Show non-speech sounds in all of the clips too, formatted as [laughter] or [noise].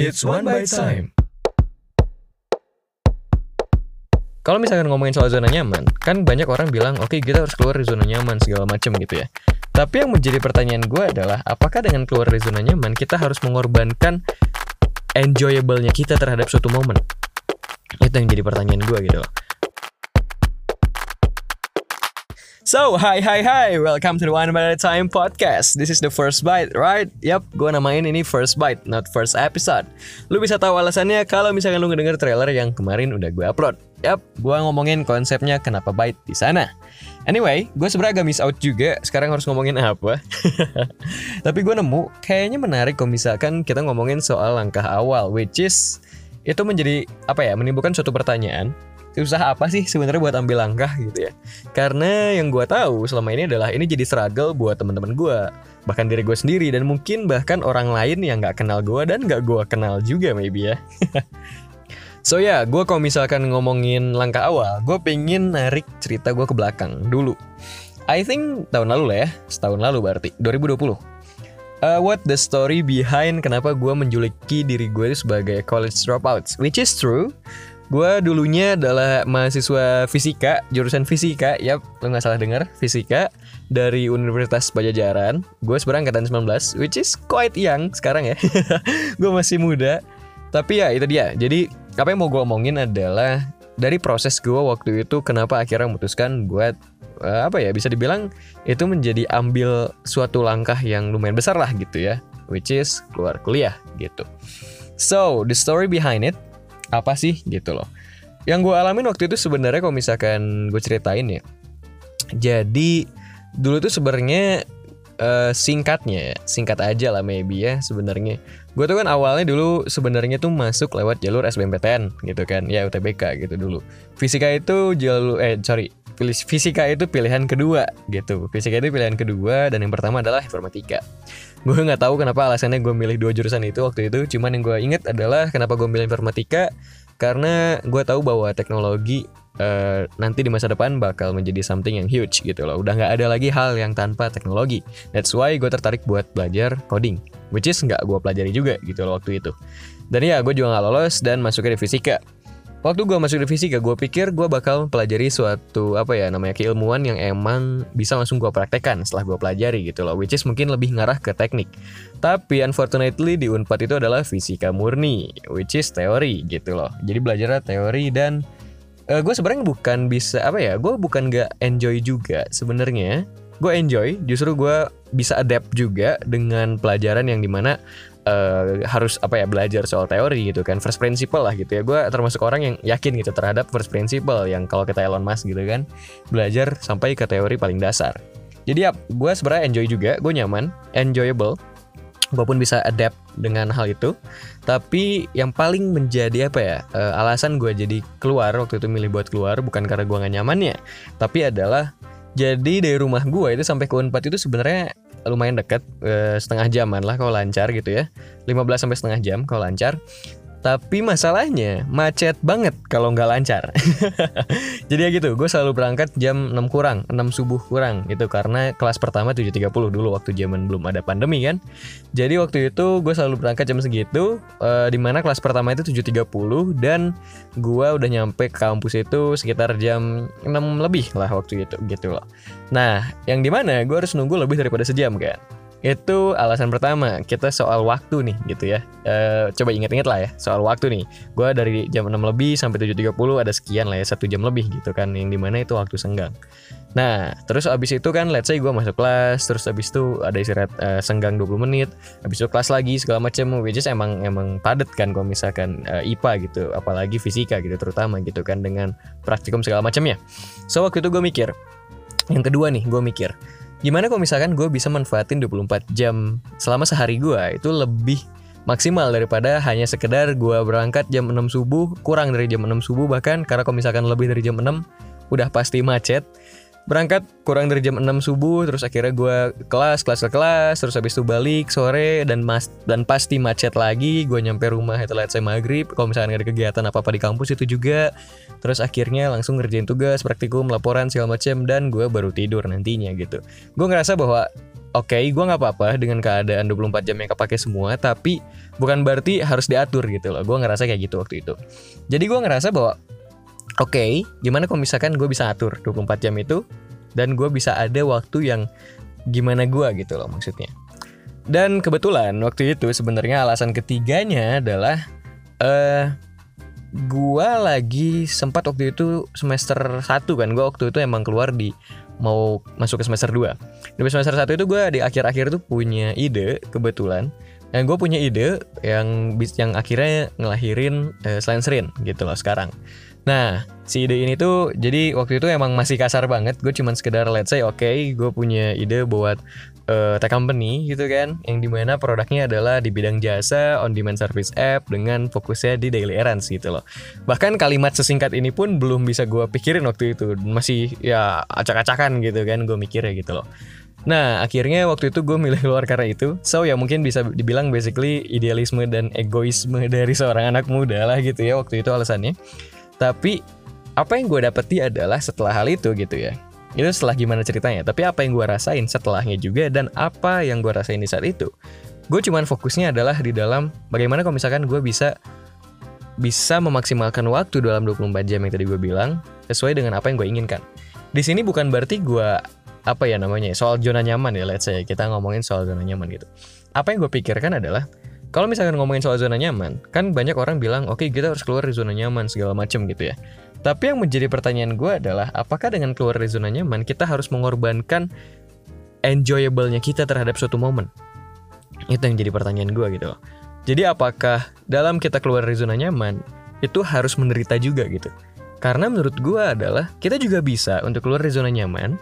It's one bite time. Kalau misalkan ngomongin soal zona nyaman, kan banyak orang bilang, oke kita harus keluar dari zona nyaman segala macam gitu ya. Tapi yang menjadi pertanyaan gue adalah, apakah dengan keluar dari zona nyaman kita harus mengorbankan enjoyable-nya kita terhadap suatu momen? Itu yang jadi pertanyaan gue gitu loh. So, hi hi hi, welcome to the One Bite at Time podcast. This is the first bite, right? Yap, gue namain ini first bite, not first episode. Lu bisa tahu alasannya kalau misalkan lu ngedenger trailer yang kemarin udah gue upload. Yap, gue ngomongin konsepnya kenapa bite di sana. Anyway, gue sebenernya agak miss out juga. Sekarang harus ngomongin apa? [laughs] Tapi gue nemu, kayaknya menarik kalau misalkan kita ngomongin soal langkah awal, which is itu menjadi apa ya menimbulkan suatu pertanyaan susah apa sih sebenarnya buat ambil langkah gitu ya karena yang gue tahu selama ini adalah ini jadi struggle buat teman-teman gue bahkan diri gue sendiri dan mungkin bahkan orang lain yang nggak kenal gue dan nggak gue kenal juga maybe ya [laughs] So ya, yeah, gue kalau misalkan ngomongin langkah awal, gue pengen narik cerita gue ke belakang dulu. I think tahun lalu lah ya, setahun lalu berarti, 2020. Uh, what the story behind kenapa gue menjuluki diri gue sebagai college dropouts, which is true. Gue dulunya adalah mahasiswa fisika, jurusan fisika, yap, lo nggak salah dengar, fisika dari Universitas Pajajaran. Gue sebenarnya angkatan 19, which is quite young sekarang ya. [laughs] gue masih muda. Tapi ya itu dia. Jadi apa yang mau gue omongin adalah dari proses gue waktu itu kenapa akhirnya memutuskan buat uh, apa ya bisa dibilang itu menjadi ambil suatu langkah yang lumayan besar lah gitu ya, which is keluar kuliah gitu. So the story behind it apa sih gitu loh. Yang gue alamin waktu itu sebenarnya kalau misalkan gue ceritain ya jadi dulu tuh sebenarnya uh, singkatnya singkat aja lah maybe ya sebenarnya. Gue tuh kan awalnya dulu sebenarnya tuh masuk lewat jalur SBMPTN gitu kan ya UTBK gitu dulu. Fisika itu jalur eh sorry fisika itu pilihan kedua gitu. Fisika itu pilihan kedua dan yang pertama adalah informatika. Gue nggak tahu kenapa alasannya gue milih dua jurusan itu waktu itu. Cuman yang gue inget adalah kenapa gue milih informatika karena gue tahu bahwa teknologi uh, nanti di masa depan bakal menjadi something yang huge gitu loh. Udah nggak ada lagi hal yang tanpa teknologi. That's why gue tertarik buat belajar coding which is nggak gue pelajari juga gitu loh waktu itu. Dan ya gue juga nggak lolos dan masuknya di fisika Waktu gue masuk di fisika, gue pikir gue bakal pelajari suatu apa ya namanya keilmuan yang emang bisa langsung gue praktekkan setelah gue pelajari gitu loh, which is mungkin lebih ngarah ke teknik. Tapi unfortunately di Unpad itu adalah fisika murni, which is teori gitu loh. Jadi belajar teori dan uh, gue sebenarnya bukan bisa apa ya, gue bukan gak enjoy juga sebenarnya. Gue enjoy, justru gue bisa adapt juga dengan pelajaran yang di mana uh, harus apa ya belajar soal teori gitu kan first principle lah gitu ya. Gue termasuk orang yang yakin gitu terhadap first principle yang kalau kita Elon Musk gitu kan belajar sampai ke teori paling dasar. Jadi ya gue sebenarnya enjoy juga gue nyaman enjoyable gue pun bisa adapt dengan hal itu. Tapi yang paling menjadi apa ya uh, alasan gue jadi keluar waktu itu milih buat keluar bukan karena gue gak nyaman ya tapi adalah jadi dari rumah gue itu sampai ke Unpad itu sebenarnya lumayan dekat eh, setengah jaman lah kalau lancar gitu ya. 15 sampai setengah jam kalau lancar tapi masalahnya macet banget kalau nggak lancar. [laughs] Jadi ya gitu, gue selalu berangkat jam 6 kurang, 6 subuh kurang gitu karena kelas pertama 7.30 dulu waktu zaman belum ada pandemi kan. Jadi waktu itu gue selalu berangkat jam segitu, uh, di mana kelas pertama itu 7.30 dan gue udah nyampe ke kampus itu sekitar jam 6 lebih lah waktu itu gitu loh. Nah, yang di mana gue harus nunggu lebih daripada sejam kan. Itu alasan pertama, kita soal waktu nih gitu ya. E, coba inget-inget lah ya, soal waktu nih. Gue dari jam 6 lebih sampai 7.30 ada sekian lah ya, satu jam lebih gitu kan. Yang di mana itu waktu senggang. Nah, terus abis itu kan let's say gue masuk kelas, terus abis itu ada istirahat e, senggang 20 menit, abis itu kelas lagi segala macam, which is emang emang padat kan kalau misalkan e, eh, IPA gitu, apalagi fisika gitu terutama gitu kan dengan praktikum segala macamnya. So waktu itu gue mikir, yang kedua nih gue mikir, Gimana kalau misalkan gue bisa manfaatin 24 jam selama sehari gue itu lebih maksimal daripada hanya sekedar gue berangkat jam 6 subuh, kurang dari jam 6 subuh bahkan. Karena kalau misalkan lebih dari jam 6 udah pasti macet berangkat kurang dari jam 6 subuh terus akhirnya gue kelas kelas ke kelas terus habis itu balik sore dan mas dan pasti macet lagi gue nyampe rumah itu saya maghrib kalau misalnya ada kegiatan apa apa di kampus itu juga. Terus akhirnya langsung ngerjain tugas praktikum laporan segala macam dan gue baru tidur nantinya gitu. Gue ngerasa bahwa oke okay, gue nggak apa-apa dengan keadaan 24 jam yang kepake semua tapi bukan berarti harus diatur gitu loh. Gue ngerasa kayak gitu waktu itu. Jadi gue ngerasa bahwa oke okay, gimana kalau misalkan gue bisa atur 24 jam itu dan gue bisa ada waktu yang gimana gue gitu loh maksudnya. Dan kebetulan waktu itu sebenarnya alasan ketiganya adalah eh uh, gua lagi sempat waktu itu semester 1 kan gua waktu itu emang keluar di mau masuk ke semester 2 di semester 1 itu gua di akhir-akhir tuh punya ide kebetulan. Dan gue punya ide yang yang akhirnya ngelahirin uh, Slenserin gitu loh sekarang Nah, si ide ini tuh jadi waktu itu emang masih kasar banget. Gue cuman sekedar let's say oke, okay, gue punya ide buat uh, tech company gitu kan, yang di mana produknya adalah di bidang jasa on demand service app dengan fokusnya di daily errands gitu loh. Bahkan kalimat sesingkat ini pun belum bisa gue pikirin waktu itu, masih ya acak-acakan gitu kan, gue mikirnya gitu loh. Nah, akhirnya waktu itu gue milih keluar karena itu. So, ya mungkin bisa dibilang basically idealisme dan egoisme [laughs] dari seorang anak muda lah gitu ya waktu itu alasannya. Tapi apa yang gue dapeti adalah setelah hal itu gitu ya. Itu setelah gimana ceritanya. Tapi apa yang gue rasain setelahnya juga dan apa yang gue rasain di saat itu. Gue cuman fokusnya adalah di dalam bagaimana kalau misalkan gue bisa bisa memaksimalkan waktu dalam 24 jam yang tadi gue bilang sesuai dengan apa yang gue inginkan. Di sini bukan berarti gue apa ya namanya soal zona nyaman ya let's say kita ngomongin soal zona nyaman gitu. Apa yang gue pikirkan adalah kalau misalkan ngomongin soal zona nyaman, kan banyak orang bilang, oke okay, kita harus keluar dari zona nyaman segala macam gitu ya. Tapi yang menjadi pertanyaan gue adalah, apakah dengan keluar dari zona nyaman kita harus mengorbankan enjoyable-nya kita terhadap suatu momen? Itu yang jadi pertanyaan gue gitu Jadi apakah dalam kita keluar dari zona nyaman, itu harus menderita juga gitu? Karena menurut gue adalah, kita juga bisa untuk keluar dari zona nyaman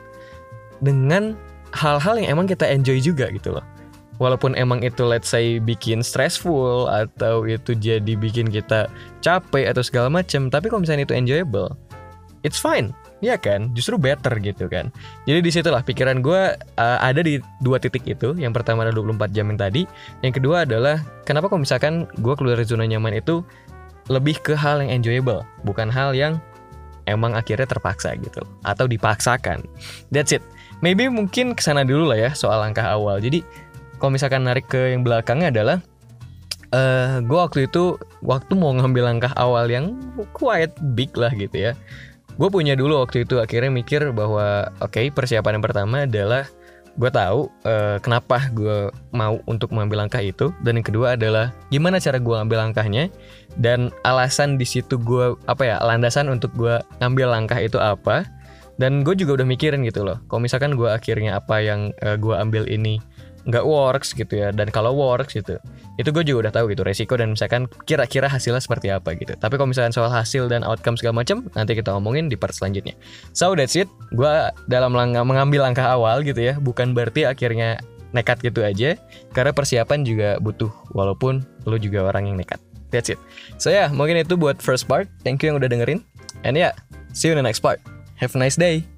dengan hal-hal yang emang kita enjoy juga gitu loh walaupun emang itu let's say bikin stressful atau itu jadi bikin kita capek atau segala macam tapi kalau misalnya itu enjoyable it's fine. Ya kan? Justru better gitu kan. Jadi di situlah pikiran gue uh, ada di dua titik itu. Yang pertama adalah 24 jam yang tadi. Yang kedua adalah kenapa kalau misalkan gue keluar dari zona nyaman itu lebih ke hal yang enjoyable bukan hal yang emang akhirnya terpaksa gitu atau dipaksakan. That's it. Maybe mungkin ke sana dulu lah ya soal langkah awal. Jadi kalau misalkan narik ke yang belakangnya adalah uh, eh, gue waktu itu waktu mau ngambil langkah awal yang quite big lah gitu ya. Gue punya dulu waktu itu akhirnya mikir bahwa oke okay, persiapan yang pertama adalah gue tahu uh, kenapa gue mau untuk mengambil langkah itu. Dan yang kedua adalah gimana cara gue ngambil langkahnya dan alasan di situ gue apa ya landasan untuk gue ngambil langkah itu apa. Dan gue juga udah mikirin gitu loh. Kalau misalkan gue akhirnya apa yang uh, eh, gue ambil ini nggak works gitu ya. Dan kalau works gitu itu gue juga udah tahu gitu resiko dan misalkan kira-kira hasilnya seperti apa gitu. Tapi kalau misalkan soal hasil dan outcome segala macam nanti kita ngomongin di part selanjutnya. So that's it. Gue dalam langkah mengambil langkah awal gitu ya. Bukan berarti akhirnya nekat gitu aja. Karena persiapan juga butuh walaupun lo juga orang yang nekat. That's it. So ya yeah, mungkin itu buat first part. Thank you yang udah dengerin. And ya yeah, see you in the next part. Have a nice day